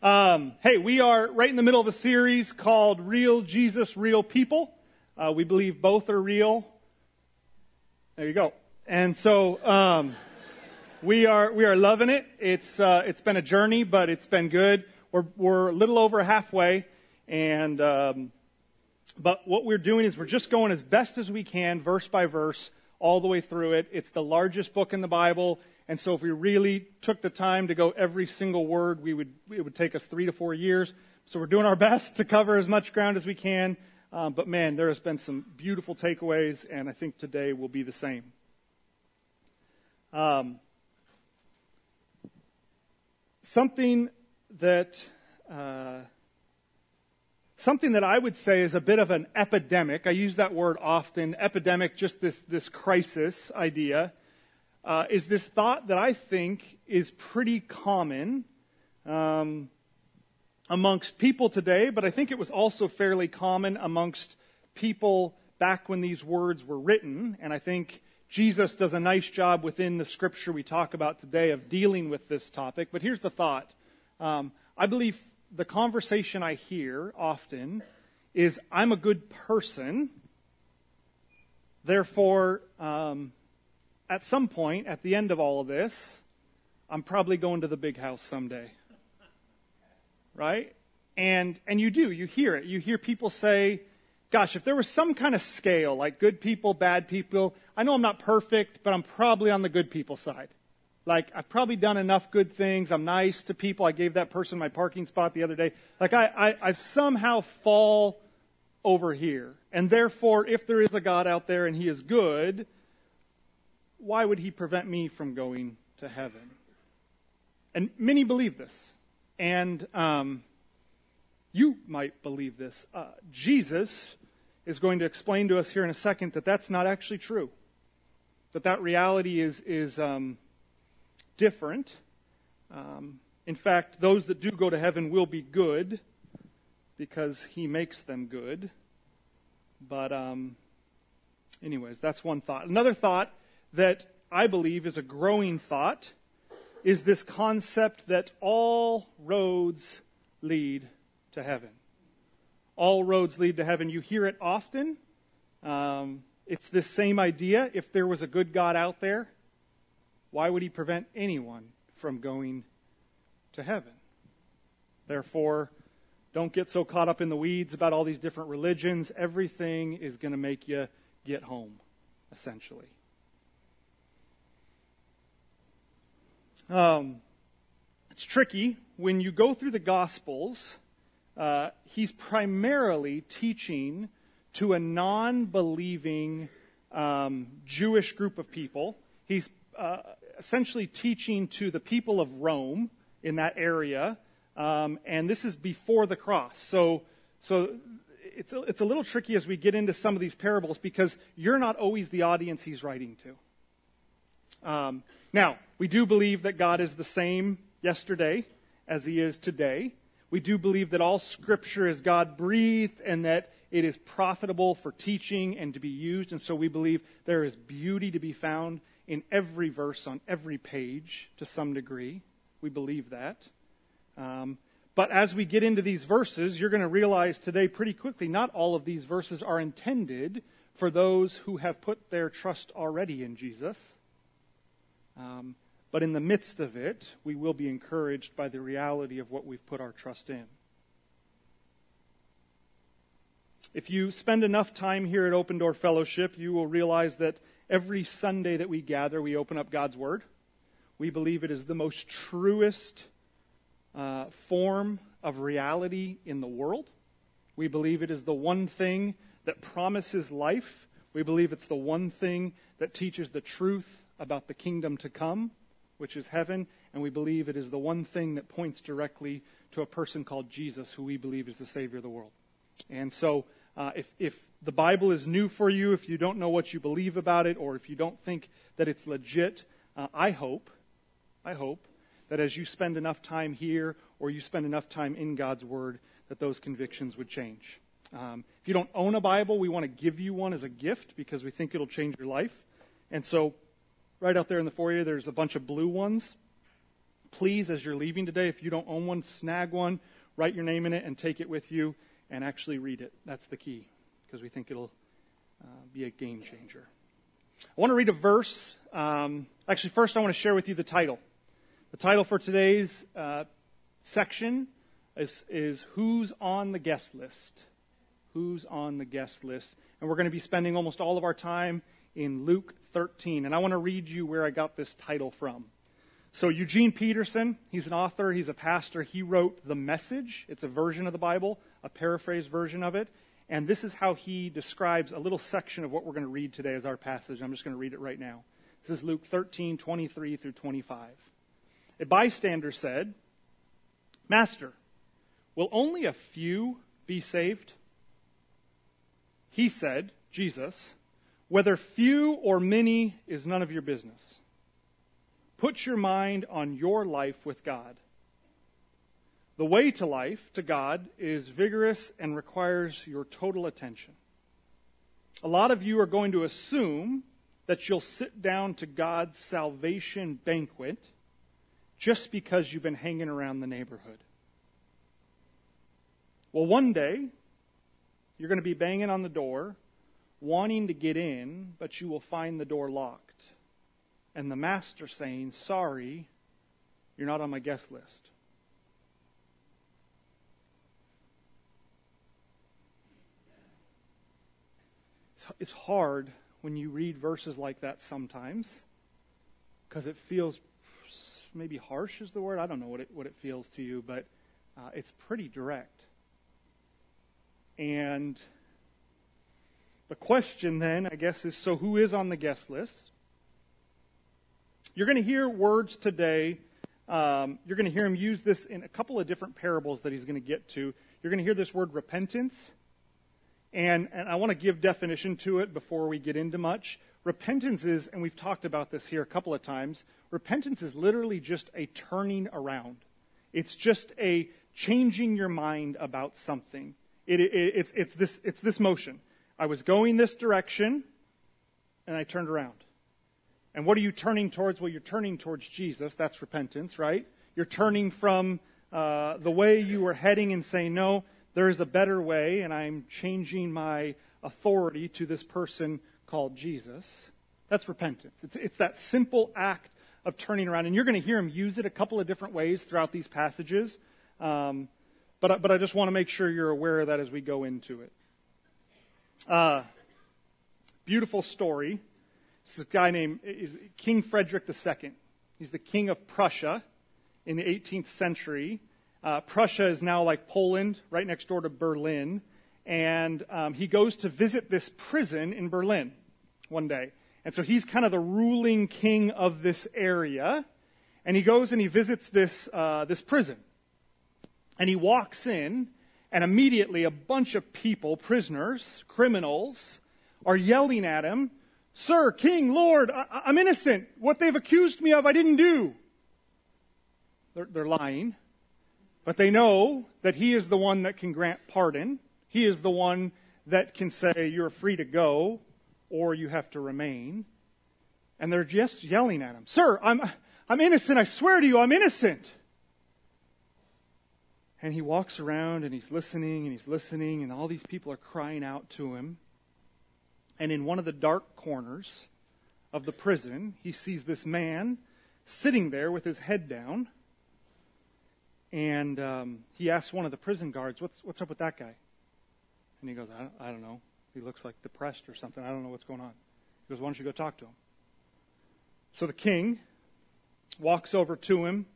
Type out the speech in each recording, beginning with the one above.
Um, hey, we are right in the middle of a series called Real Jesus, Real People. Uh, we believe both are real. There you go. And so um, we are we are loving it. It's uh, it's been a journey, but it's been good. We're we're a little over halfway, and um, but what we're doing is we're just going as best as we can, verse by verse, all the way through it. It's the largest book in the Bible. And so if we really took the time to go every single word, we would, it would take us three to four years. So we're doing our best to cover as much ground as we can. Um, but man, there has been some beautiful takeaways, and I think today will be the same. Um, something that uh, something that I would say is a bit of an epidemic. I use that word often. Epidemic, just this this crisis idea uh, is this thought that I think is pretty common um, amongst people today, but I think it was also fairly common amongst people back when these words were written. And I think Jesus does a nice job within the scripture we talk about today of dealing with this topic. But here's the thought um, I believe the conversation I hear often is I'm a good person, therefore, um, at some point, at the end of all of this, I'm probably going to the big house someday. Right? And, and you do, you hear it. You hear people say, gosh, if there was some kind of scale, like good people, bad people, I know I'm not perfect, but I'm probably on the good people side. Like, I've probably done enough good things. I'm nice to people. I gave that person my parking spot the other day. Like, I, I, I somehow fall over here. And therefore, if there is a God out there and He is good, why would he prevent me from going to heaven? And many believe this. And um, you might believe this. Uh, Jesus is going to explain to us here in a second that that's not actually true. That that reality is, is um, different. Um, in fact, those that do go to heaven will be good because he makes them good. But, um, anyways, that's one thought. Another thought that I believe is a growing thought is this concept that all roads lead to heaven. All roads lead to heaven. You hear it often. Um, it's this same idea. If there was a good God out there, why would he prevent anyone from going to heaven? Therefore, don't get so caught up in the weeds about all these different religions. Everything is going to make you get home, essentially. Um, it's tricky. When you go through the Gospels, uh, he's primarily teaching to a non believing um, Jewish group of people. He's uh, essentially teaching to the people of Rome in that area. Um, and this is before the cross. So, so it's a, it's a little tricky as we get into some of these parables because you're not always the audience he's writing to. Um, now, we do believe that God is the same yesterday as he is today. We do believe that all scripture is God breathed and that it is profitable for teaching and to be used. And so we believe there is beauty to be found in every verse on every page to some degree. We believe that. Um, but as we get into these verses, you're going to realize today pretty quickly not all of these verses are intended for those who have put their trust already in Jesus. Um, but in the midst of it, we will be encouraged by the reality of what we've put our trust in. If you spend enough time here at Open Door Fellowship, you will realize that every Sunday that we gather, we open up God's Word. We believe it is the most truest uh, form of reality in the world. We believe it is the one thing that promises life. We believe it's the one thing that teaches the truth about the kingdom to come, which is heaven, and we believe it is the one thing that points directly to a person called Jesus, who we believe is the Savior of the world. And so, uh, if, if the Bible is new for you, if you don't know what you believe about it, or if you don't think that it's legit, uh, I hope, I hope that as you spend enough time here or you spend enough time in God's Word, that those convictions would change. Um, if you don't own a Bible, we want to give you one as a gift because we think it'll change your life. And so Right out there in the foyer, there's a bunch of blue ones. please, as you're leaving today, if you don't own one, snag one, write your name in it, and take it with you and actually read it. That's the key, because we think it'll uh, be a game changer. I want to read a verse. Um, actually, first, I want to share with you the title. The title for today's uh, section is, is Who's on the Guest List? Who's on the Guest List? And we're going to be spending almost all of our time in Luke 13. And I want to read you where I got this title from. So, Eugene Peterson, he's an author, he's a pastor. He wrote The Message. It's a version of the Bible, a paraphrased version of it. And this is how he describes a little section of what we're going to read today as our passage. I'm just going to read it right now. This is Luke 13, 23 through 25. A bystander said, Master, will only a few be saved? He said, Jesus, whether few or many is none of your business. Put your mind on your life with God. The way to life, to God, is vigorous and requires your total attention. A lot of you are going to assume that you'll sit down to God's salvation banquet just because you've been hanging around the neighborhood. Well, one day, you're going to be banging on the door, wanting to get in, but you will find the door locked. And the master saying, Sorry, you're not on my guest list. It's hard when you read verses like that sometimes because it feels maybe harsh is the word. I don't know what it, what it feels to you, but uh, it's pretty direct. And the question then, I guess, is so who is on the guest list? You're going to hear words today. Um, you're going to hear him use this in a couple of different parables that he's going to get to. You're going to hear this word repentance. And, and I want to give definition to it before we get into much. Repentance is, and we've talked about this here a couple of times, repentance is literally just a turning around. It's just a changing your mind about something. It, it, it's, it's, this, it's this motion. I was going this direction, and I turned around. And what are you turning towards? Well, you're turning towards Jesus. That's repentance, right? You're turning from uh, the way you were heading and saying, no, there is a better way, and I'm changing my authority to this person called Jesus. That's repentance. It's, it's that simple act of turning around. And you're going to hear him use it a couple of different ways throughout these passages. Um, but, but I just want to make sure you're aware of that as we go into it. Uh, beautiful story. This is a guy named King Frederick II. He's the king of Prussia in the 18th century. Uh, Prussia is now like Poland, right next door to Berlin. And um, he goes to visit this prison in Berlin one day. And so he's kind of the ruling king of this area. And he goes and he visits this, uh, this prison. And he walks in, and immediately a bunch of people, prisoners, criminals, are yelling at him, Sir, King, Lord, I- am innocent. What they've accused me of, I didn't do. They're, they're lying. But they know that he is the one that can grant pardon. He is the one that can say, You're free to go or you have to remain. And they're just yelling at him, Sir, I'm, I'm innocent. I swear to you, I'm innocent. And he walks around and he's listening and he's listening, and all these people are crying out to him. And in one of the dark corners of the prison, he sees this man sitting there with his head down. And um, he asks one of the prison guards, what's, what's up with that guy? And he goes, I don't, I don't know. He looks like depressed or something. I don't know what's going on. He goes, Why don't you go talk to him? So the king walks over to him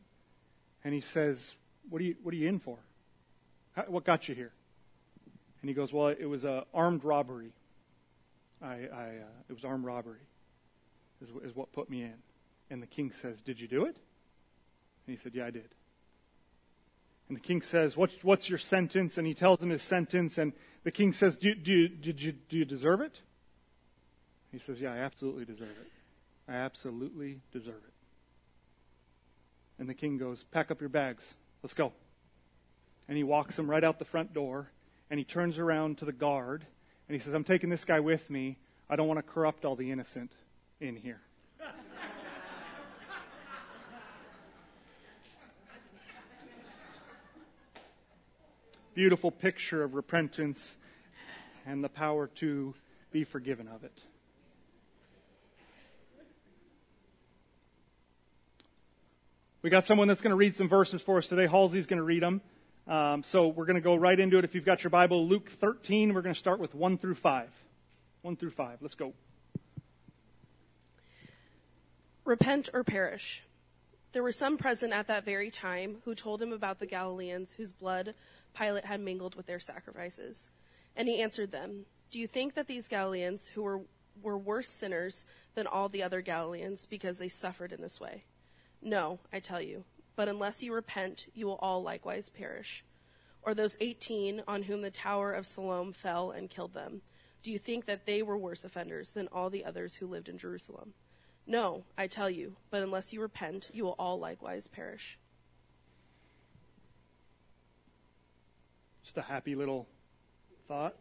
and he says, What are you, what are you in for? What got you here? And he goes, Well, it was a armed robbery. I, I uh, it was armed robbery, is, is what put me in. And the king says, Did you do it? And he said, Yeah, I did. And the king says, what's, what's your sentence? And he tells him his sentence. And the king says, do, do, did you, do you deserve it? He says, Yeah, I absolutely deserve it. I absolutely deserve it. And the king goes, Pack up your bags. Let's go. And he walks him right out the front door, and he turns around to the guard, and he says, I'm taking this guy with me. I don't want to corrupt all the innocent in here. Beautiful picture of repentance and the power to be forgiven of it. We got someone that's going to read some verses for us today. Halsey's going to read them. Um, so we're going to go right into it. If you've got your Bible, Luke 13, we're going to start with 1 through 5. 1 through 5. Let's go. Repent or perish. There were some present at that very time who told him about the Galileans whose blood Pilate had mingled with their sacrifices. And he answered them, Do you think that these Galileans who were, were worse sinners than all the other Galileans because they suffered in this way? No, I tell you. But unless you repent, you will all likewise perish. Or those 18 on whom the tower of Siloam fell and killed them. Do you think that they were worse offenders than all the others who lived in Jerusalem? No, I tell you, but unless you repent, you will all likewise perish. Just a happy little thought.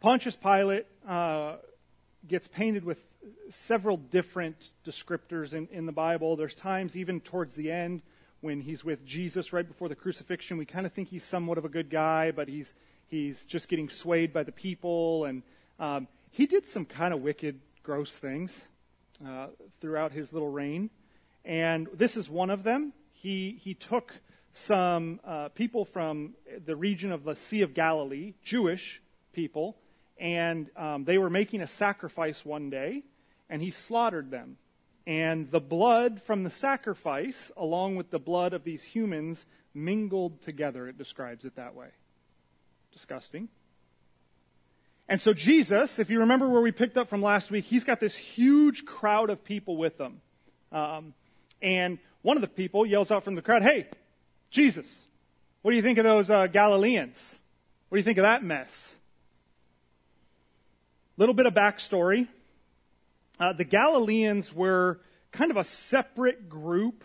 Pontius Pilate uh, gets painted with several different descriptors in, in the Bible. There's times, even towards the end, when he's with Jesus right before the crucifixion, we kind of think he's somewhat of a good guy, but he's he's just getting swayed by the people, and um, he did some kind of wicked, gross things uh, throughout his little reign, and this is one of them. He he took some uh, people from the region of the Sea of Galilee, Jewish people, and um, they were making a sacrifice one day and he slaughtered them. And the blood from the sacrifice, along with the blood of these humans, mingled together. It describes it that way. Disgusting. And so Jesus, if you remember where we picked up from last week, he's got this huge crowd of people with him. Um, and one of the people yells out from the crowd, Hey, Jesus, what do you think of those uh, Galileans? What do you think of that mess? Little bit of backstory. Uh, the Galileans were kind of a separate group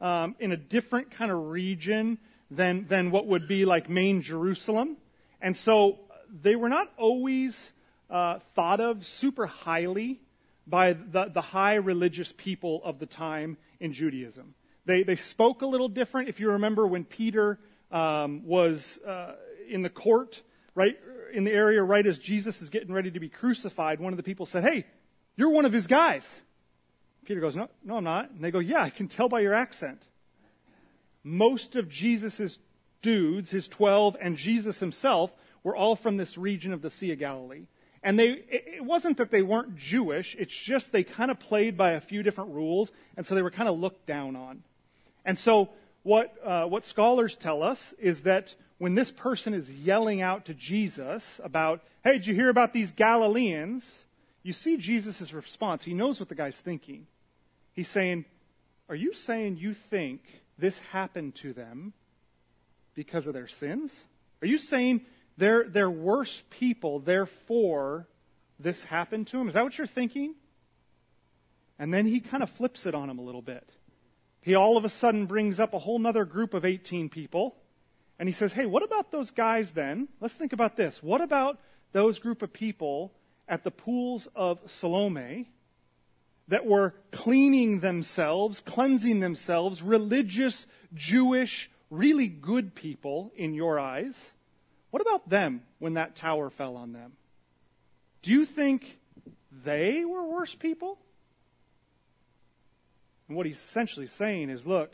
um, in a different kind of region than, than what would be like main Jerusalem. And so they were not always uh, thought of super highly by the, the high religious people of the time in Judaism. They, they spoke a little different. If you remember when Peter um, was uh, in the court, right in the area right as Jesus is getting ready to be crucified, one of the people said, Hey, you're one of his guys. Peter goes, No, no, I'm not. And they go, Yeah, I can tell by your accent. Most of Jesus' dudes, his 12, and Jesus himself, were all from this region of the Sea of Galilee. And they, it wasn't that they weren't Jewish, it's just they kind of played by a few different rules, and so they were kind of looked down on. And so, what, uh, what scholars tell us is that when this person is yelling out to Jesus about, hey, did you hear about these Galileans? You see Jesus' response. He knows what the guy's thinking. He's saying, Are you saying you think this happened to them because of their sins? Are you saying they're, they're worse people, therefore this happened to them? Is that what you're thinking? And then he kind of flips it on him a little bit. He all of a sudden brings up a whole nother group of 18 people. And he says, Hey, what about those guys then? Let's think about this. What about those group of people at the pools of Siloam that were cleaning themselves, cleansing themselves, religious, Jewish, really good people in your eyes. What about them when that tower fell on them? Do you think they were worse people? And what he's essentially saying is look,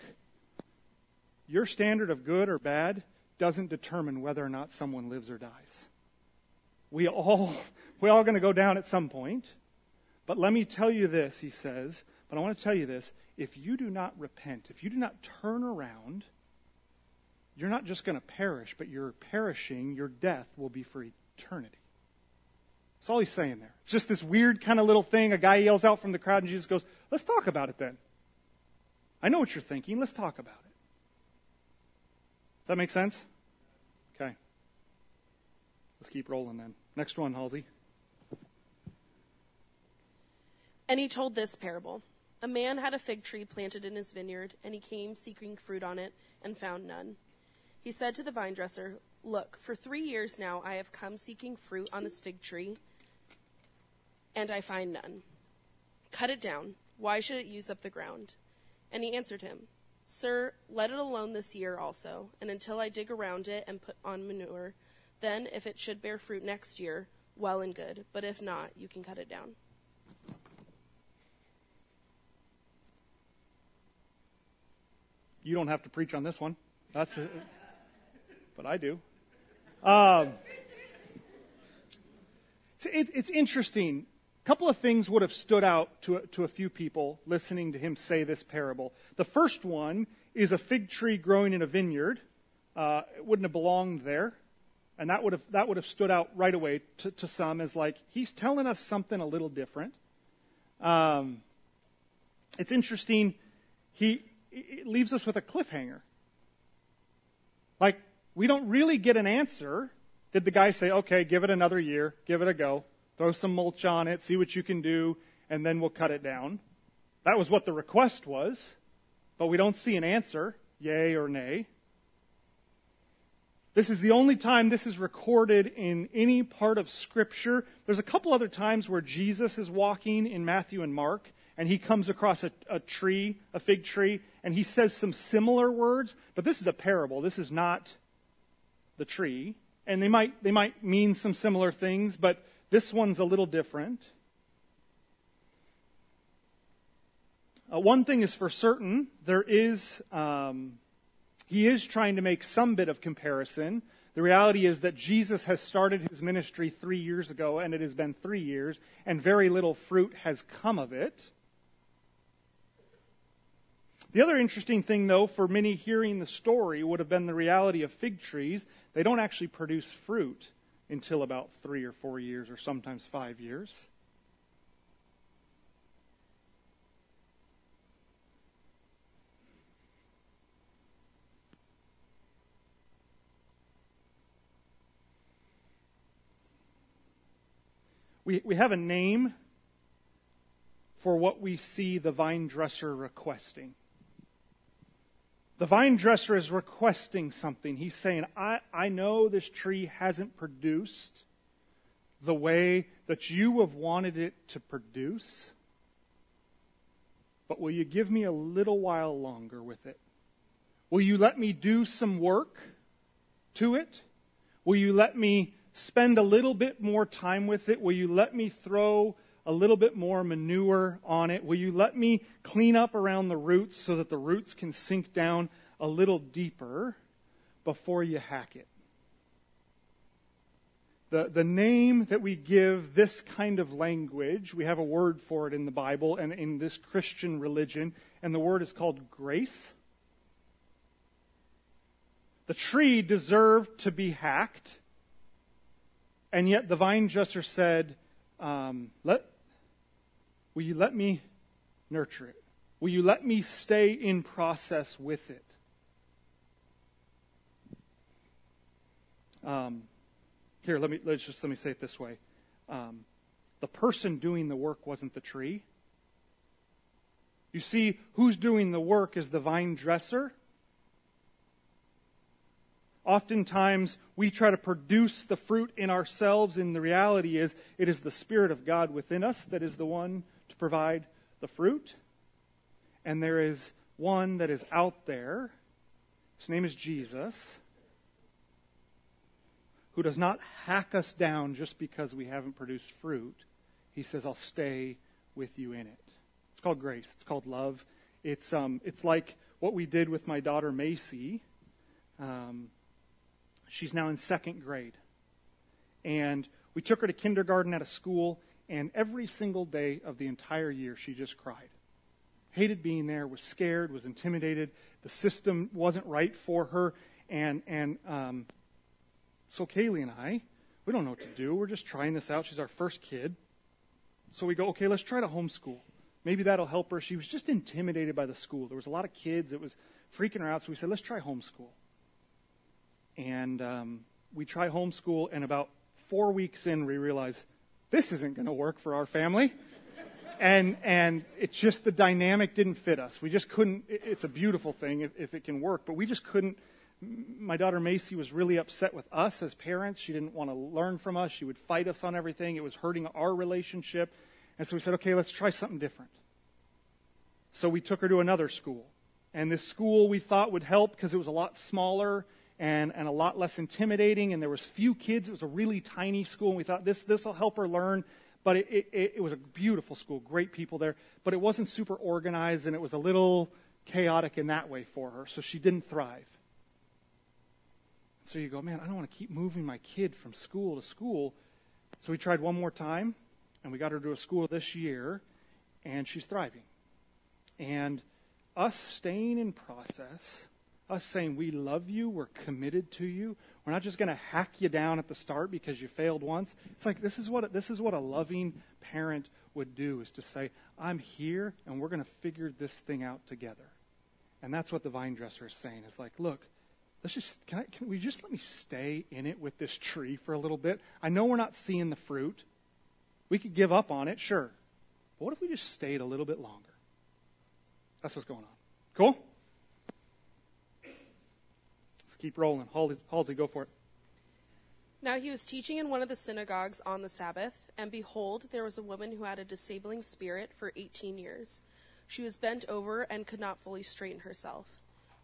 your standard of good or bad doesn't determine whether or not someone lives or dies. We all we're all going to go down at some point. But let me tell you this, he says, but I want to tell you this. If you do not repent, if you do not turn around, you're not just going to perish, but you're perishing. Your death will be for eternity. That's all he's saying there. It's just this weird kind of little thing. A guy yells out from the crowd, and Jesus goes, Let's talk about it then. I know what you're thinking. Let's talk about it. Does that make sense? Okay. Let's keep rolling then. Next one, Halsey. And he told this parable A man had a fig tree planted in his vineyard, and he came seeking fruit on it, and found none. He said to the vine dresser, Look, for three years now I have come seeking fruit on this fig tree, and I find none. Cut it down. Why should it use up the ground? And he answered him, Sir, let it alone this year also, and until I dig around it and put on manure. Then, if it should bear fruit next year, well and good. But if not, you can cut it down. You don't have to preach on this one. That's it. But I do. Um, it's, it's interesting. A couple of things would have stood out to, to a few people listening to him say this parable. The first one is a fig tree growing in a vineyard. Uh, it wouldn't have belonged there. And that would have, that would have stood out right away to, to some as like, he's telling us something a little different. Um, it's interesting. He, it leaves us with a cliffhanger. Like, we don't really get an answer. Did the guy say, okay, give it another year, give it a go, throw some mulch on it, see what you can do, and then we'll cut it down? That was what the request was, but we don't see an answer, yay or nay. This is the only time this is recorded in any part of Scripture. There's a couple other times where Jesus is walking in Matthew and Mark, and he comes across a, a, tree, a fig tree, and he says some similar words, but this is a parable. This is not the tree. And they might, they might mean some similar things, but this one's a little different. Uh, one thing is for certain, there is, um, he is trying to make some bit of comparison. The reality is that Jesus has started his ministry three years ago, and it has been three years, and very little fruit has come of it. The other interesting thing, though, for many hearing the story would have been the reality of fig trees. They don't actually produce fruit until about three or four years, or sometimes five years. We, we have a name for what we see the vine dresser requesting. The vine dresser is requesting something. He's saying, I, I know this tree hasn't produced the way that you have wanted it to produce, but will you give me a little while longer with it? Will you let me do some work to it? Will you let me spend a little bit more time with it? Will you let me throw a little bit more manure on it? Will you let me clean up around the roots so that the roots can sink down a little deeper before you hack it? The, the name that we give this kind of language, we have a word for it in the Bible and in this Christian religion, and the word is called grace. The tree deserved to be hacked, and yet the vine dresser said, um, let, Will you let me nurture it? Will you let me stay in process with it? Um, here, let me let's just let me say it this way: um, the person doing the work wasn't the tree. You see, who's doing the work is the vine dresser. Oftentimes, we try to produce the fruit in ourselves, and the reality is, it is the Spirit of God within us that is the one to provide the fruit. And there is one that is out there. His name is Jesus, who does not hack us down just because we haven't produced fruit. He says, I'll stay with you in it. It's called grace. It's called love. It's, um, it's like what we did with my daughter Macy. Um, she's now in second grade. And we took her to kindergarten at a school, and every single day of the entire year, she just cried. Hated being there, was scared, was intimidated. The system wasn't right for her. And, and um, so Kaylee and I, we don't know what to do. We're just trying this out. She's our first kid. So we go, okay, let's try to homeschool. Maybe that'll help her. She was just intimidated by the school. There was a lot of kids. It was freaking her out. So we said, let's try homeschool. And um, we try homeschool, and about four weeks in, we realize this isn't going to work for our family. and and it's just the dynamic didn't fit us. We just couldn't. It's a beautiful thing if, if it can work, but we just couldn't. My daughter Macy was really upset with us as parents. She didn't want to learn from us. She would fight us on everything. It was hurting our relationship. And so we said, okay, let's try something different. So we took her to another school. And this school we thought would help because it was a lot smaller and, and a lot less intimidating, and there was few kids. It was a really tiny school, and we thought this this will help her learn. But it, it, it was a beautiful school, great people there, but it wasn't super organized, and it was a little chaotic in that way for her, so she didn't thrive. So you go, man, I don't want to keep moving my kid from school to school. So we tried one more time, and we got her to a school this year, and she's thriving. And us staying in process, us saying we love you, we're committed to you, we're not just going to hack you down at the start because you failed once. It's like this is what this is what a loving parent would do is to say, "I'm here and we're going to figure this thing out together." And that's what the vine dresser is saying. Is like, "Look, let's just can, I, can we just let me stay in it with this tree for a little bit? I know we're not seeing the fruit. We could give up on it, sure. But what if we just stayed a little bit longer?" That's what's going on. Cool? Keep rolling. Halsey, Halsey, go for it. Now he was teaching in one of the synagogues on the Sabbath, and behold, there was a woman who had a disabling spirit for 18 years. She was bent over and could not fully straighten herself.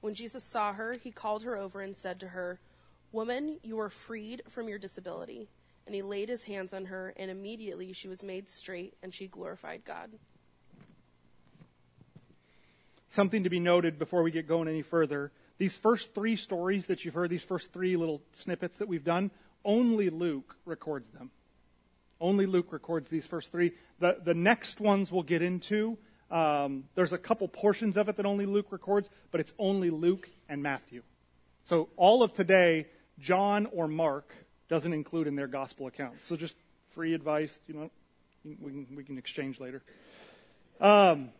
When Jesus saw her, he called her over and said to her, Woman, you are freed from your disability. And he laid his hands on her, and immediately she was made straight, and she glorified God. Something to be noted before we get going any further. These first three stories that you've heard, these first three little snippets that we've done, only Luke records them. Only Luke records these first three. The, the next ones we'll get into. Um, there's a couple portions of it that only Luke records, but it's only Luke and Matthew. So all of today, John or Mark doesn't include in their gospel accounts. So just free advice, you know, we can, we can exchange later. Um,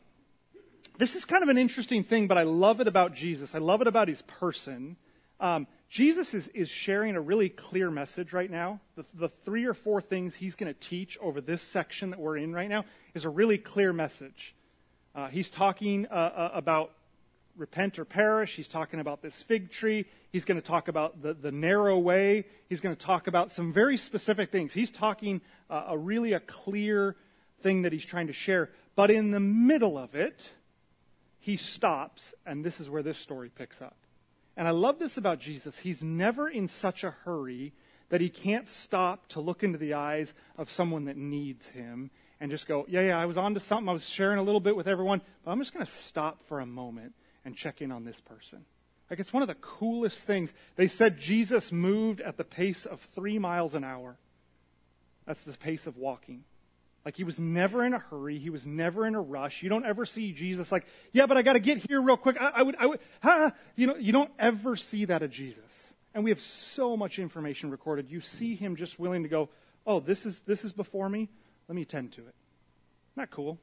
this is kind of an interesting thing, but I love it about Jesus. I love it about his person. Um, Jesus is, is sharing a really clear message right now. The, the three or four things he's going to teach over this section that we're in right now is a really clear message. Uh, he's talking uh, uh, about repent or perish. He's talking about this fig tree. He's going to talk about the, the narrow way. He's going to talk about some very specific things. He's talking uh, a really a clear thing that he's trying to share. But in the middle of it, he stops, and this is where this story picks up. And I love this about Jesus. He's never in such a hurry that he can't stop to look into the eyes of someone that needs him and just go, yeah, yeah, I was on to something. I was sharing a little bit with everyone, but I'm just going to stop for a moment and check in on this person. Like, it's one of the coolest things. They said Jesus moved at the pace of three miles an hour. That's the pace of walking. Like he was never in a hurry. He was never in a rush. You don't ever see Jesus like, yeah, but I got to get here real quick. I, I would, I would, ha, you know, you don't ever see that of Jesus. And we have so much information recorded. You see him just willing to go, oh, this is, this is before me. Let me attend to it. Not cool.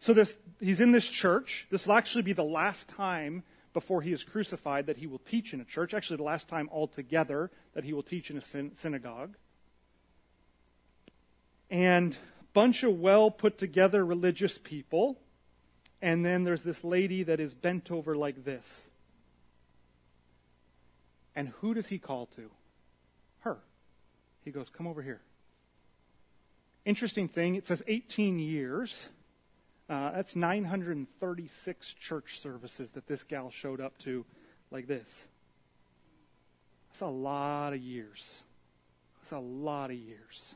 So this, he's in this church. This will actually be the last time before he is crucified that he will teach in a church. Actually, the last time altogether that he will teach in a syn- synagogue. And bunch of well put together religious people, and then there's this lady that is bent over like this. And who does he call to? Her. He goes, Come over here. Interesting thing, it says 18 years. Uh, that's 936 church services that this gal showed up to like this. That's a lot of years. That's a lot of years.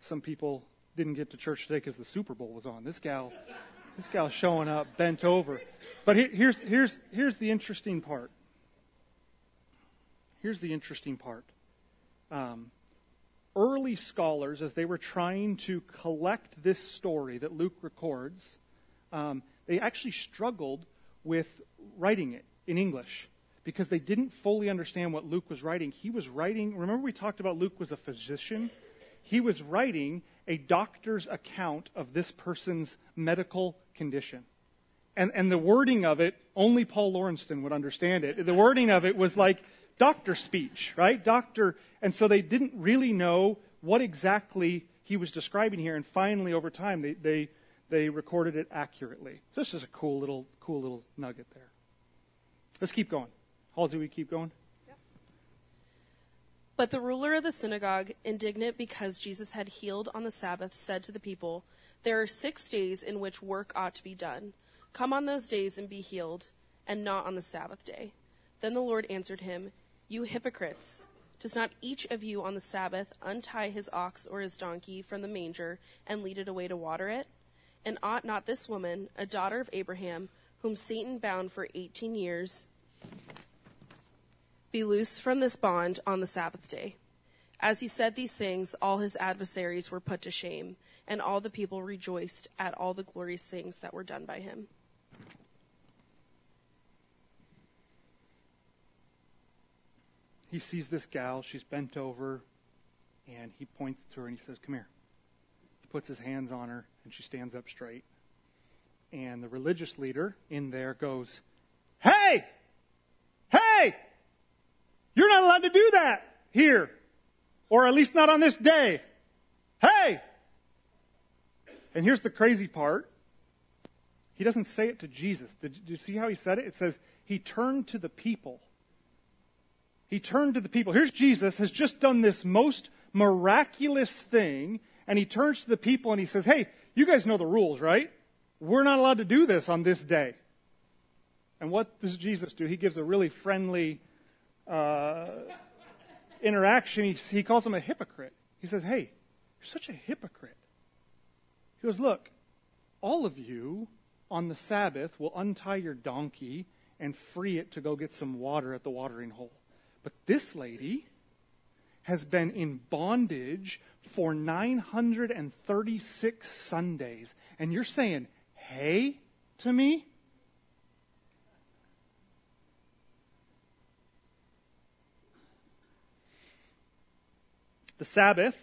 Some people didn't get to church today because the Super Bowl was on. This gal, this gal showing up bent over. But here's here's here's the interesting part. Here's the interesting part. Um, early scholars, as they were trying to collect this story that Luke records, um, they actually struggled with writing it in English because they didn't fully understand what Luke was writing. He was writing, remember we talked about Luke was a physician? He was writing a doctor's account of this person's medical condition. And, and the wording of it, only Paul Lawrenston would understand it. The wording of it was like doctor speech, right? Doctor. And so they didn't really know what exactly he was describing here. And finally, over time, they, they, they recorded it accurately. So this is a cool little, cool little nugget there. Let's keep going. Halsey, we keep going? But the ruler of the synagogue, indignant because Jesus had healed on the Sabbath, said to the people, There are six days in which work ought to be done. Come on those days and be healed, and not on the Sabbath day. Then the Lord answered him, You hypocrites! Does not each of you on the Sabbath untie his ox or his donkey from the manger and lead it away to water it? And ought not this woman, a daughter of Abraham, whom Satan bound for eighteen years, be loosed from this bond on the Sabbath day? As he said these things, all his adversaries were put to shame, and all the people rejoiced at all the glorious things that were done by him. he sees this gal, she's bent over, and he points to her and he says, Come here. He puts his hands on her, and she stands up straight. And the religious leader in there goes, Hey! Hey! You're not allowed to do that here. Or at least not on this day. Hey! And here's the crazy part. He doesn't say it to Jesus. Did you see how he said it? It says, He turned to the people he turned to the people. Here's Jesus has just done this most miraculous thing, and he turns to the people and he says, Hey, you guys know the rules, right? We're not allowed to do this on this day. And what does Jesus do? He gives a really friendly uh, interaction. He, he calls him a hypocrite. He says, Hey, you're such a hypocrite. He goes, Look, all of you on the Sabbath will untie your donkey and free it to go get some water at the watering hole. But this lady has been in bondage for 936 Sundays. And you're saying, hey to me? The Sabbath,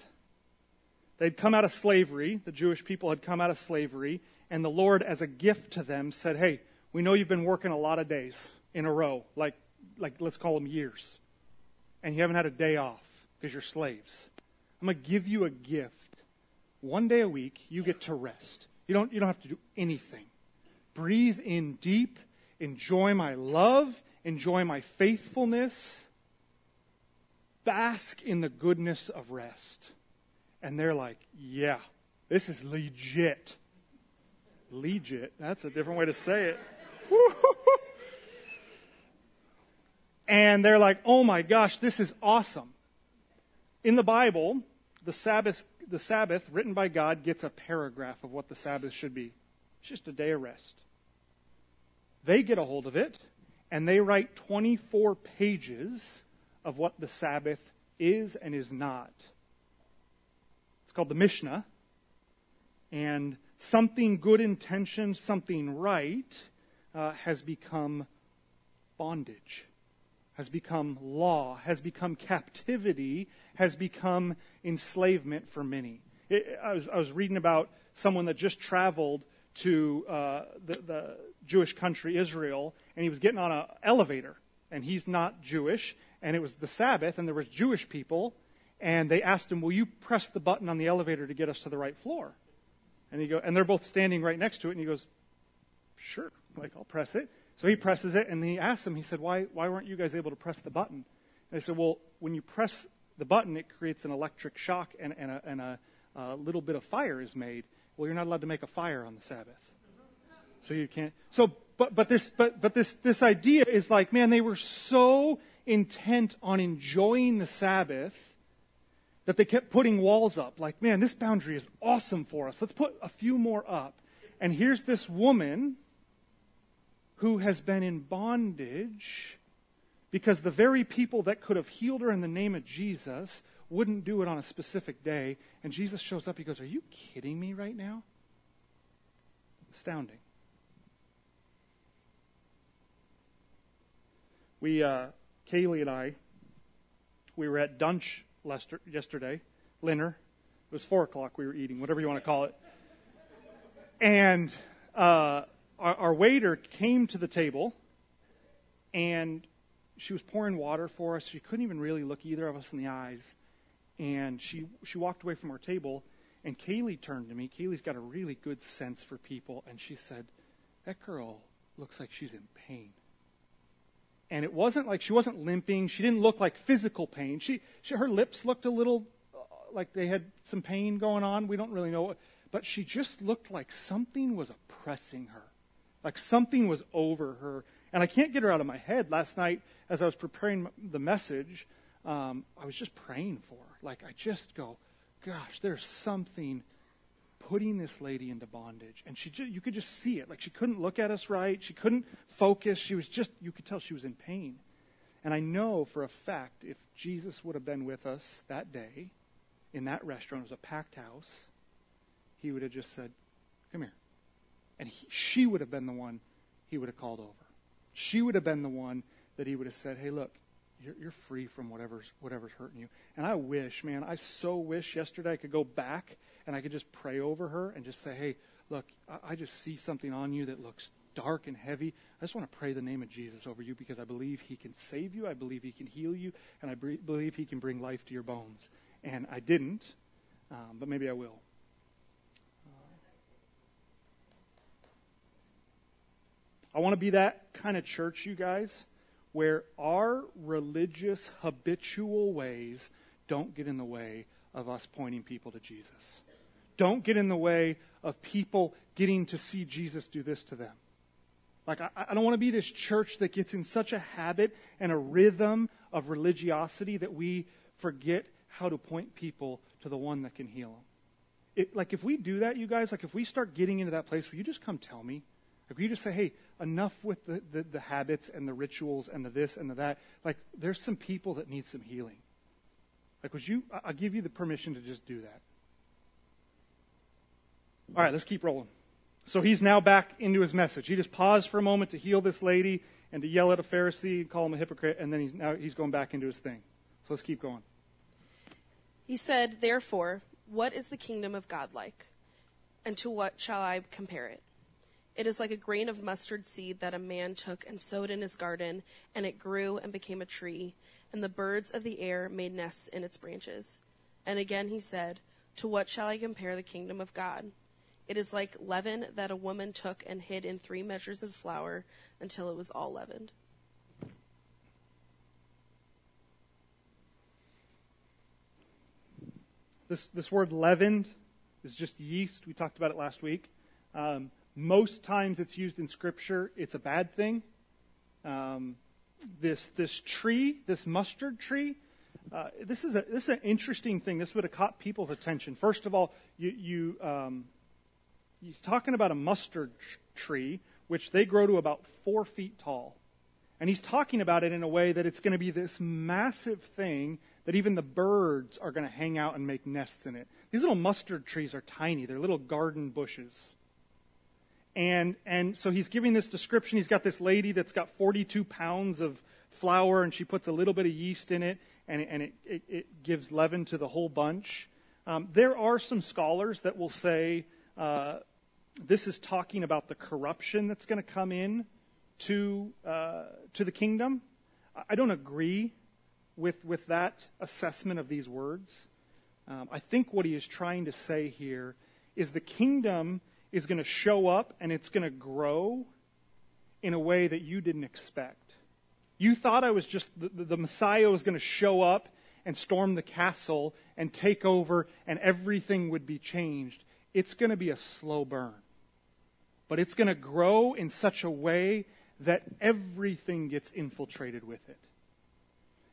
they'd come out of slavery. The Jewish people had come out of slavery. And the Lord, as a gift to them, said, hey, we know you've been working a lot of days in a row, like, like let's call them years and you haven't had a day off because you're slaves. I'm going to give you a gift. One day a week, you get to rest. You don't, you don't have to do anything. Breathe in deep. Enjoy my love. Enjoy my faithfulness. Bask in the goodness of rest. And they're like, yeah, this is legit. Legit. That's a different way to say it. and they're like, oh my gosh, this is awesome. In the Bible, the Sabbath, the Sabbath written by God gets a paragraph of what the Sabbath should be. It's just a day of rest. They get a hold of it and they write 24 pages of what the Sabbath is and is not. It's called the Mishnah. And something good intentioned, something right, uh, has become bondage has become law, has become captivity, has become enslavement for many. It, I, was, I, was, reading about someone that just traveled to uh, the, the, Jewish country, Israel, and he was getting on an elevator, and he's not Jewish, and it was the Sabbath, and there was Jewish people, and they asked him, "Will you press the button on the elevator to get us to the right floor?" And he go, and they're both standing right next to it, and he goes, "Sure, like I'll press it." So he presses it, and he asks them, he said, why, why weren't you guys able to press the button? And they said, well, when you press the button, it creates an electric shock, and, and, a, and a, a little bit of fire is made. Well, you're not allowed to make a fire on the Sabbath. So you can't. So, but, but this, but, but this, this idea is like, man, they were so intent on enjoying the Sabbath that they kept putting walls up. Like, man, this boundary is awesome for us. Let's put a few more up. And here's this woman who has been in bondage because the very people that could have healed her in the name of Jesus wouldn't do it on a specific day. And Jesus shows up. He goes, Are you kidding me right now? Astounding. We, uh, Kaylee and I, we were at Dunch Lester, yesterday, Linner. It was 4 o'clock we were eating, whatever you want to call it. And uh, our, our waiter came to the table and she was pouring water for us. She couldn't even really look either of us in the eyes. And she, she walked away from our table, and Kaylee turned to me. Kaylee's got a really good sense for people, and she said, That girl looks like she's in pain. And it wasn't like she wasn't limping. She didn't look like physical pain. She, she her lips looked a little uh, like they had some pain going on. We don't really know. But she just looked like something was oppressing her like something was over her. And I can't get her out of my head. Last night, as I was preparing the message, um, I was just praying for her. Like, I just go, gosh, there's something putting this lady into bondage. And she you could just see it. Like, she couldn't look at us right. She couldn't focus. She was just, you could tell she was in pain. And I know for a fact if Jesus would have been with us that day in that restaurant, it was a packed house, he would have just said, Come here. And he, she would have been the one he would have called over. She would have been the one that he would have said, Hey, look, you're, you're free from whatever's, whatever's hurting you. And I wish, man, I so wish yesterday I could go back and I could just pray over her and just say, Hey, look, I, just see something on you that looks dark and heavy. I just want to pray the name of Jesus over you because I believe he can save you. I believe he can heal you. And I believe he can bring life to your bones. And I didn't, um, but maybe I will. I want to be that kind of church, you guys, where our religious habitual ways don't get in the way of us pointing people to Jesus. Don't get in the way of people getting to see Jesus do this to them. Like, I, I don't want to be this church that gets in such a habit and a rhythm of religiosity that we forget how to point people to the one that can heal them. It, like, if we do that, you guys, like, if we start getting into that place where you just come tell me, like, you just say, hey, enough with the, the, the habits and the rituals and the this and the that. Like, there's some people that need some healing. Like, would you, I'll give you the permission to just do that. All right, let's keep rolling. So he's now back into his message. He just paused for a moment to heal this lady and to yell at a Pharisee and call him a hypocrite, and then he's now he's going back into his thing. So let's keep going. He said, Therefore, what is the kingdom of God like? And to what shall I compare it? It is like a grain of mustard seed that a man took and sowed in his garden, and it grew and became a tree, and the birds of the air made nests in its branches. And again he said, To what shall I compare the kingdom of God? It is like leaven that a woman took and hid in three measures of flour until it was all leavened. This, this word leavened is just yeast. We talked about it last week. Um, most times it's used in Scripture, it's a bad thing. Um, this, this tree, this mustard tree, uh, this, is a, this is an interesting thing. This would have caught people's attention. First of all, you, you um, he's talking about a mustard tree, which they grow to about four feet tall. And he's talking about it in a way that it's going to be this massive thing that even the birds are going to hang out and make nests in it. These little mustard trees are tiny, they're little garden bushes. And, and so he's giving this description. He's got this lady that's got 42 pounds of flour, and she puts a little bit of yeast in it, and, and it, it, it gives leaven to the whole bunch. Um, there are some scholars that will say uh, this is talking about the corruption that's going to come in to, uh, to the kingdom. I don't agree with, with that assessment of these words. Um, I think what he is trying to say here is the kingdom is going to show up and it's going to grow in a way that you didn't expect. You thought I was just, the, the Messiah was going to show up and storm the castle and take over and everything would be changed. It's going to be a slow burn but it's going to grow in such a way that everything gets infiltrated with it.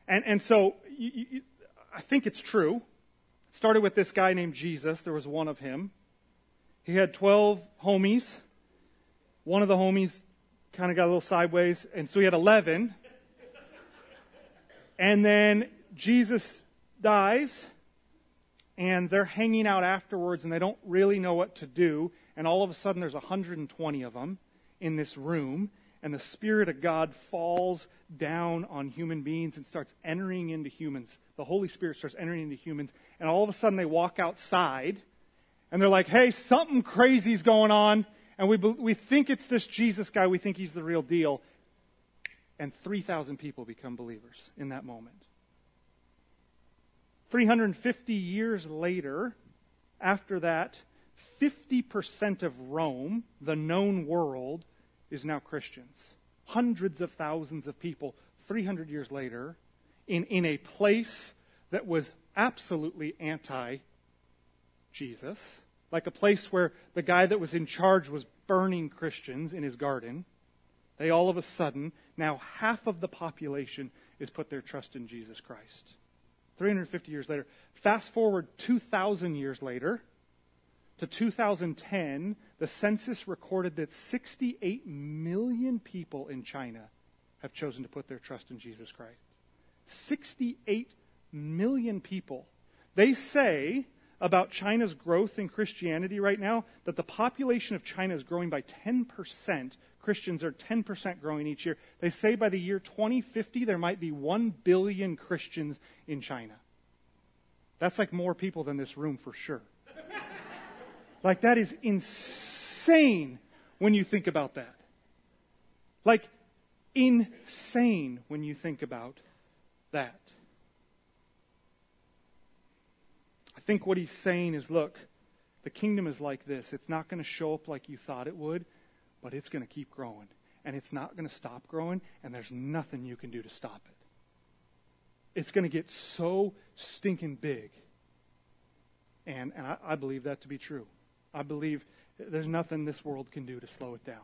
And, and so you, you, I think it's true. It started with this guy named Jesus. There was one of him. He had 12 homies. One of the homies kind of got a little sideways, and so he had 11. and then Jesus dies, and they're hanging out afterwards, and they don't really know what to do and all of a sudden there's 120 of them in this room, and the Spirit of God falls down on human beings and starts entering into humans. The Holy Spirit starts entering into humans, and all of a sudden they walk outside, and they're like, hey, something crazy's going on, and we, we think it's this Jesus guy, we think he's the real deal. And 3,000 people become believers in that moment. 350 years later, after that, 50% of Rome, the known world, is now Christians. Hundreds of thousands of people, 300 years later, in, in a place that was absolutely anti Jesus, like a place where the guy that was in charge was burning Christians in his garden. They all of a sudden, now half of the population is put their trust in Jesus Christ. 350 years later. Fast forward 2,000 years later to 2010, the census recorded that 68 million people in China have chosen to put their trust in Jesus Christ. 68 million people. They say about China's growth in Christianity right now that the population of China is growing by 10%. Christians are 10% growing each year. They say by the year 2050 there might be 1 billion Christians in China. That's like more people than this room for sure. Like that is insane when you think about that. Like insane when you think about that. I think what he's saying is look, the kingdom is like this. It's not going to show up like you thought it would, but it's going to keep growing. And it's not going to stop growing, and there's nothing you can do to stop it. It's going to get so stinking big. And, and I, I believe that to be true. I believe there's nothing this world can do to slow it down.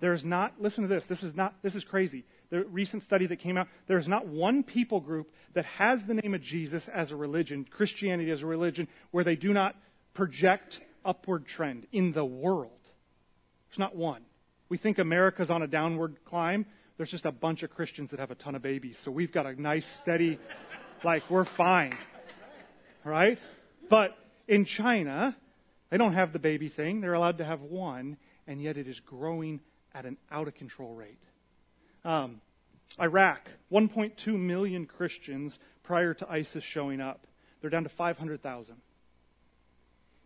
There's not, listen to this, this is not, this is crazy. The recent study that came out, there's not one people group that has the name of Jesus as a religion, Christianity as a religion, where they do not project upward trend in the world. There's not one. We think America's on a downward climb. There's just a bunch of Christians that have a ton of babies. So we've got a nice, steady, like, we're fine. Right? But in China, they don't have the baby thing. They're allowed to have one, and yet it is growing at an out of control rate. Um, Iraq, 1.2 million Christians prior to ISIS showing up. They're down to 500,000.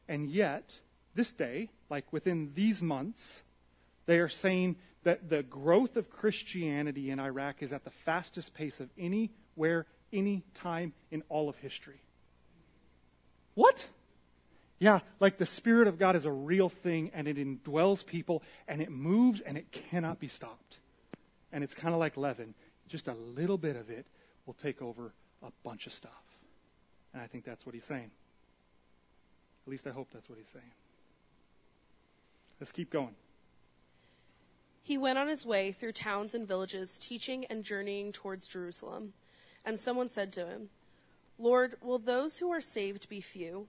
And yet, this day, like within these months, they are saying that the growth of Christianity in Iraq is at the fastest pace of anywhere, any time in all of history. What? Yeah, like the Spirit of God is a real thing and it indwells people and it moves and it cannot be stopped. And it's kind of like leaven. Just a little bit of it will take over a bunch of stuff. And I think that's what he's saying. At least I hope that's what he's saying. Let's keep going. He went on his way through towns and villages, teaching and journeying towards Jerusalem. And someone said to him, Lord, will those who are saved be few?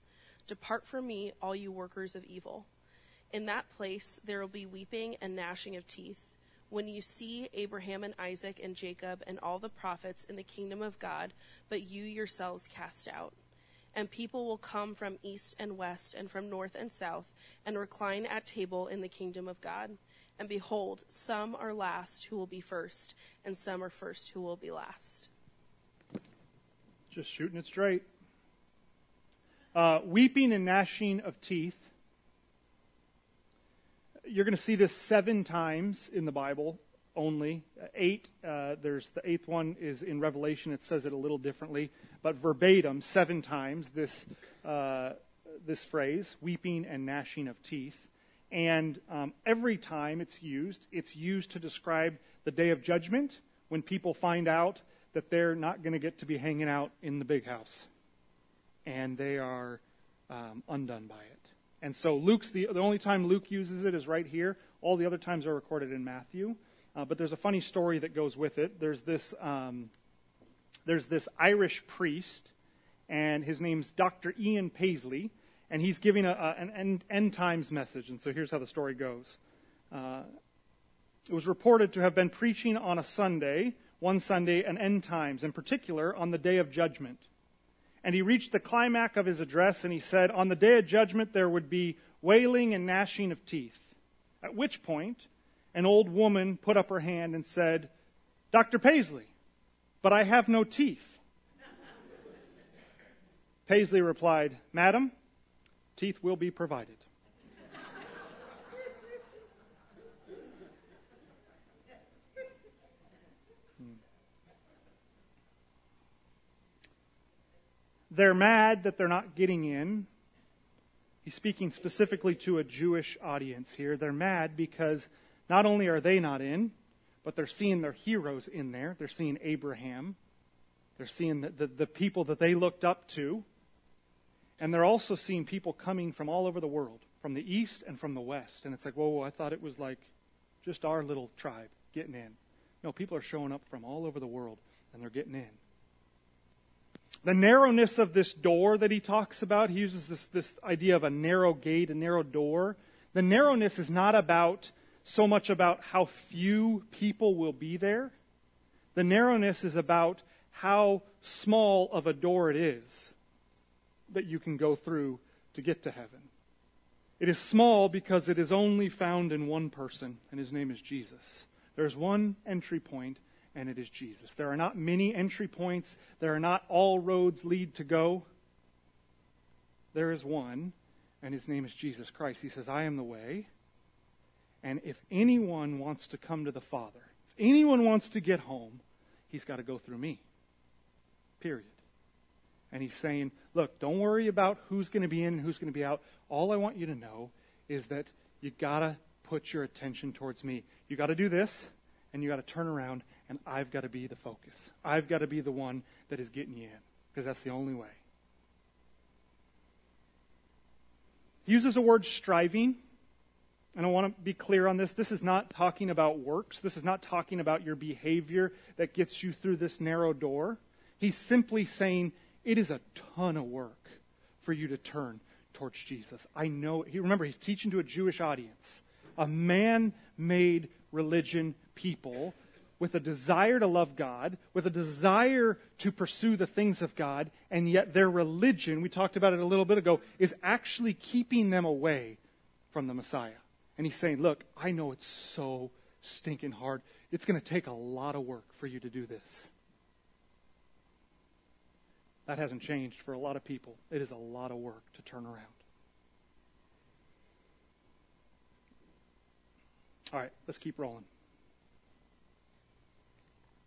Depart from me, all you workers of evil. In that place there will be weeping and gnashing of teeth. When you see Abraham and Isaac and Jacob and all the prophets in the kingdom of God, but you yourselves cast out. And people will come from east and west and from north and south and recline at table in the kingdom of God. And behold, some are last who will be first, and some are first who will be last. Just shooting it straight. Uh, weeping and gnashing of teeth. You're going to see this seven times in the Bible only. Eight, uh, there's the eighth one is in Revelation. It says it a little differently, but verbatim, seven times this uh, this phrase, weeping and gnashing of teeth. And um, every time it's used, it's used to describe the day of judgment when people find out that they're not going to get to be hanging out in the big house and they are um, undone by it. And so Luke's the, the only time Luke uses it is right here. All the other times are recorded in Matthew. Uh, but there's a funny story that goes with it. There's this um, there's this Irish priest, and his name's Dr. Ian Paisley, and he's giving a, a, an end, end, times message. And so here's how the story goes. Uh, it was reported to have been preaching on a Sunday, one Sunday, an end times, in particular on the day of judgment. And he reached the climax of his address and he said, On the day of judgment there would be wailing and gnashing of teeth. At which point, an old woman put up her hand and said, Dr. Paisley, but I have no teeth. Paisley replied, Madam, teeth will be provided. They're mad that they're not getting in. He's speaking specifically to a Jewish audience here. They're mad because not only are they not in, but they're seeing their heroes in there. They're seeing Abraham. They're seeing the, the, the, people that they looked up to. And they're also seeing people coming from all over the world, from the east and from the west. And it's like, whoa, whoa I thought it was like just our little tribe getting in. No, people are showing up from all over the world, and they're getting in. The narrowness of this door that he talks about, he uses this, this idea of a narrow gate, a narrow door. The narrowness is not about so much about how few people will be there. The narrowness is about how small of a door it is that you can go through to get to heaven. It is small because it is only found in one person, and his name is Jesus. There's one entry point, and it is Jesus. There are not many entry points, there are not all roads lead to go. There is one, and his name is Jesus Christ. He says, I am the way. And if anyone wants to come to the Father, if anyone wants to get home, he's got to go through me. Period. And he's saying, look, don't worry about who's going to be in and who's going to be out. All I want you to know is that you got to put your attention towards me. You got to do this, and you got to turn around, and I've got to be the focus. I've got to be the one that is getting you in, because that's the only way. He uses the word striving. And I want to be clear on this. This is not talking about works. This is not talking about your behavior that gets you through this narrow door. He's simply saying it is a ton of work for you to turn towards Jesus. I know. He, remember, he's teaching to a Jewish audience, a man made religion people with a desire to love God, with a desire to pursue the things of God, and yet their religion, we talked about it a little bit ago, is actually keeping them away from the Messiah. And he's saying, Look, I know it's so stinking hard. It's going to take a lot of work for you to do this. That hasn't changed for a lot of people. It is a lot of work to turn around. All right, let's keep rolling.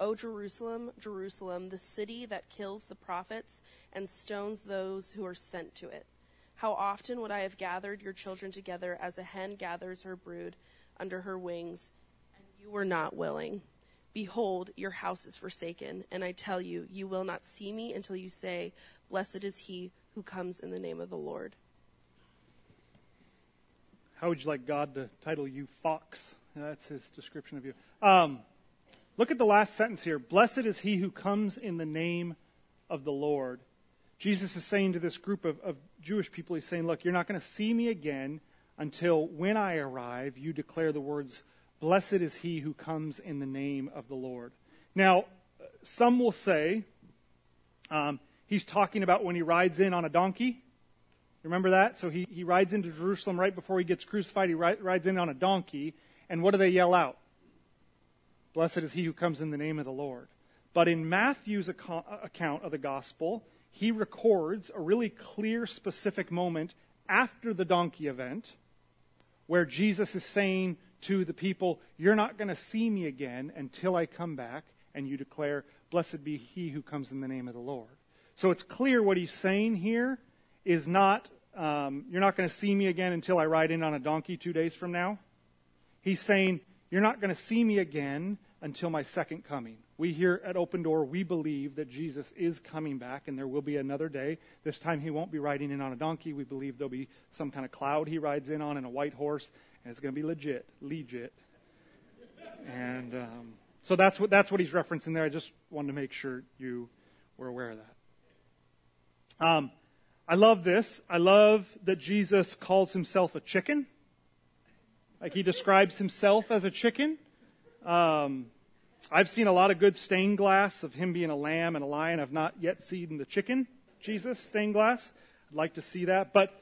O Jerusalem, Jerusalem, the city that kills the prophets and stones those who are sent to it. How often would I have gathered your children together as a hen gathers her brood under her wings, and you were not willing. Behold, your house is forsaken, and I tell you, you will not see me until you say, Blessed is he who comes in the name of the Lord. How would you like God to title you Fox? That's his description of you. Um, Look at the last sentence here. Blessed is he who comes in the name of the Lord. Jesus is saying to this group of, of Jewish people, he's saying, Look, you're not going to see me again until when I arrive, you declare the words, Blessed is he who comes in the name of the Lord. Now, some will say um, he's talking about when he rides in on a donkey. Remember that? So he, he rides into Jerusalem right before he gets crucified. He ri- rides in on a donkey. And what do they yell out? Blessed is he who comes in the name of the Lord. But in Matthew's account of the gospel, he records a really clear, specific moment after the donkey event where Jesus is saying to the people, You're not going to see me again until I come back, and you declare, Blessed be he who comes in the name of the Lord. So it's clear what he's saying here is not, um, You're not going to see me again until I ride in on a donkey two days from now. He's saying, You're not going to see me again until my second coming. We here at Open Door, we believe that Jesus is coming back and there will be another day. This time he won't be riding in on a donkey. We believe there'll be some kind of cloud he rides in on and a white horse, and it's going to be legit, legit. And um, so that's what, that's what he's referencing there. I just wanted to make sure you were aware of that. Um, I love this. I love that Jesus calls himself a chicken. Like he describes himself as a chicken. Um, I've seen a lot of good stained glass of him being a lamb and a lion. I've not yet seen the chicken, Jesus, stained glass. I'd like to see that. But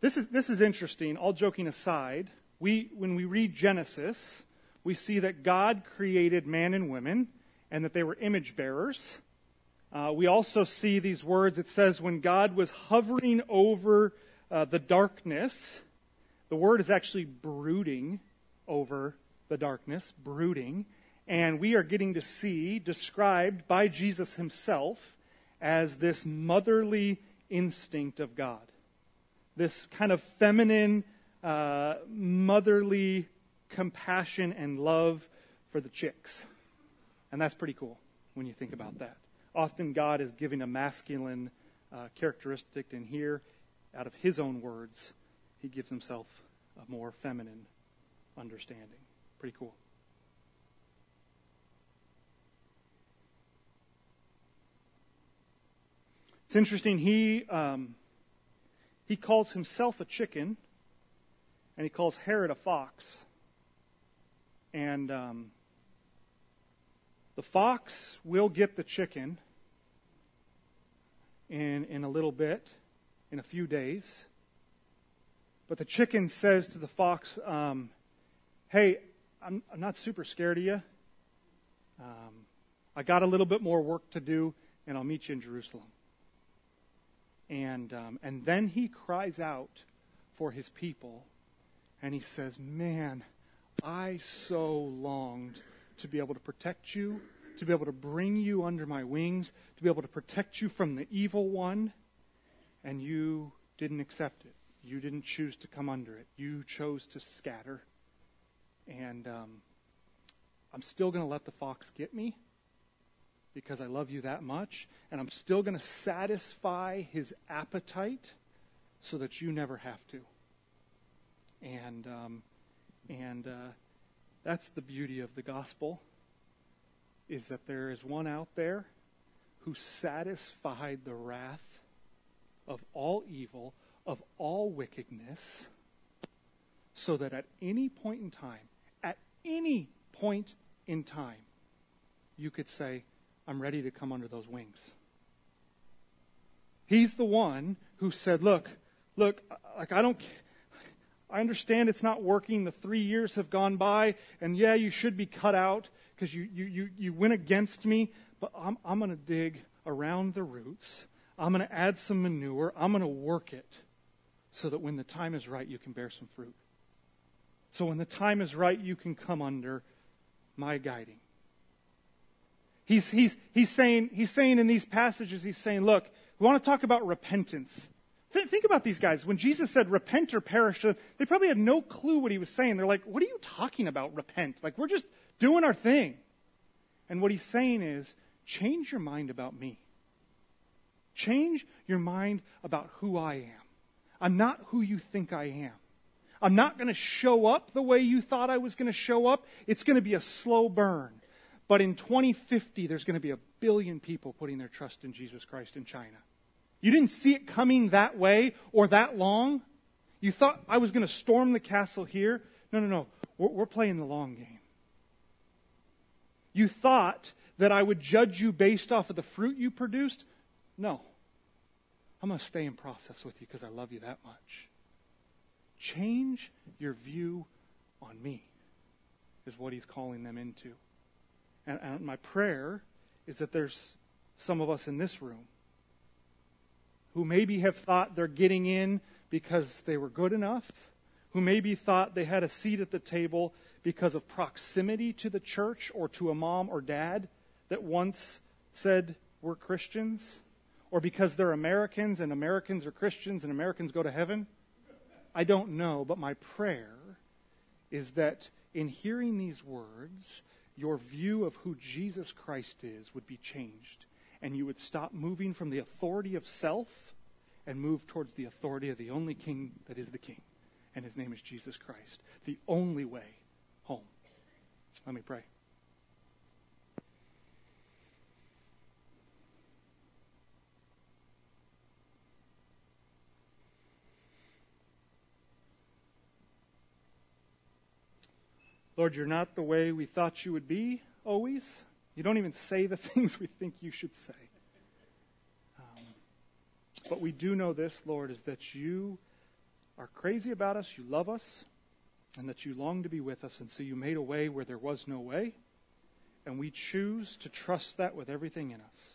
this is, this is interesting. All joking aside, we, when we read Genesis, we see that God created man and women and that they were image bearers. Uh, we also see these words. It says, when God was hovering over uh, the darkness, the word is actually brooding over the darkness, brooding. And we are getting to see described by Jesus himself as this motherly instinct of God. This kind of feminine, uh, motherly compassion and love for the chicks. And that's pretty cool when you think about that. Often God is giving a masculine uh, characteristic, and here, out of his own words, he gives himself a more feminine understanding. Pretty cool. It's interesting. He um, he calls himself a chicken, and he calls Herod a fox. And um, the fox will get the chicken in in a little bit, in a few days. But the chicken says to the fox, um, "Hey, I'm, I'm, not super scared of you. Um, I got a little bit more work to do, and I'll meet you in Jerusalem." And, um, and then he cries out for his people and he says, Man, I so longed to be able to protect you, to be able to bring you under my wings, to be able to protect you from the evil one, and you didn't accept it. You didn't choose to come under it. You chose to scatter. And um, I'm still going to let the fox get me because I love you that much, and I'm still going to satisfy his appetite so that you never have to. And um, and uh, that's the beauty of the gospel is that there is one out there who satisfied the wrath of all evil, of all wickedness, so that at any point in time, any point in time, you could say, I'm ready to come under those wings. He's the one who said, Look, look, like I don't. I understand it's not working. The three years have gone by, and yeah, you should be cut out because you, you, you, you went against me, but I'm, I'm going to dig around the roots. I'm going to add some manure. I'm going to work it so that when the time is right, you can bear some fruit. So when the time is right, you can come under my guiding. He's, he's, he's, saying, he's saying in these passages, he's saying, look, we want to talk about repentance. think about these guys. When Jesus said repent or perish, they probably had no clue what he was saying. They're like, what are you talking about, repent? Like, we're just doing our thing. And what he's saying is, change your mind about me. Change your mind about who I am. I'm not who you think I am. I'm not going to show up the way you thought I was going to show up. It's going to be a slow burn. But in 2050, there's going to be a billion people putting their trust in Jesus Christ in China. You didn't see it coming that way or that long. You thought I was going to storm the castle here. No, no, no. We're, we're playing the long game. You thought that I would judge you based off of the fruit you produced. No. I'm going to stay in process with you because I love you that much. Change your view on me, is what he's calling them into. And, and my prayer is that there's some of us in this room who maybe have thought they're getting in because they were good enough, who maybe thought they had a seat at the table because of proximity to the church or to a mom or dad that once said we're Christians, or because they're Americans and Americans are Christians and Americans go to heaven. I don't know, but my prayer is that in hearing these words, your view of who Jesus Christ is would be changed. And you would stop moving from the authority of self and move towards the authority of the only king that is the king. And his name is Jesus Christ. The only way home. Let me pray. Lord, you're not the way we thought you would be always. You don't even say the things we think you should say. Um, but we do know this, Lord, is that you are crazy about us, you love us, and that you long to be with us, and so you made a way where there was no way. And we choose to trust that with everything in us.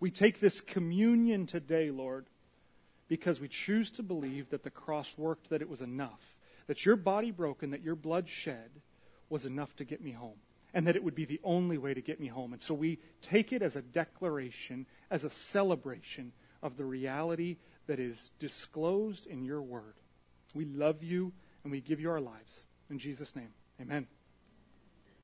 We take this communion today, Lord, because we choose to believe that the cross worked, that it was enough, that your body broken, that your blood shed was enough to get me home, and that it would be the only way to get me home. And so we take it as a declaration, as a celebration of the reality that is disclosed in your word. We love you and we give you our lives. In Jesus' name, amen.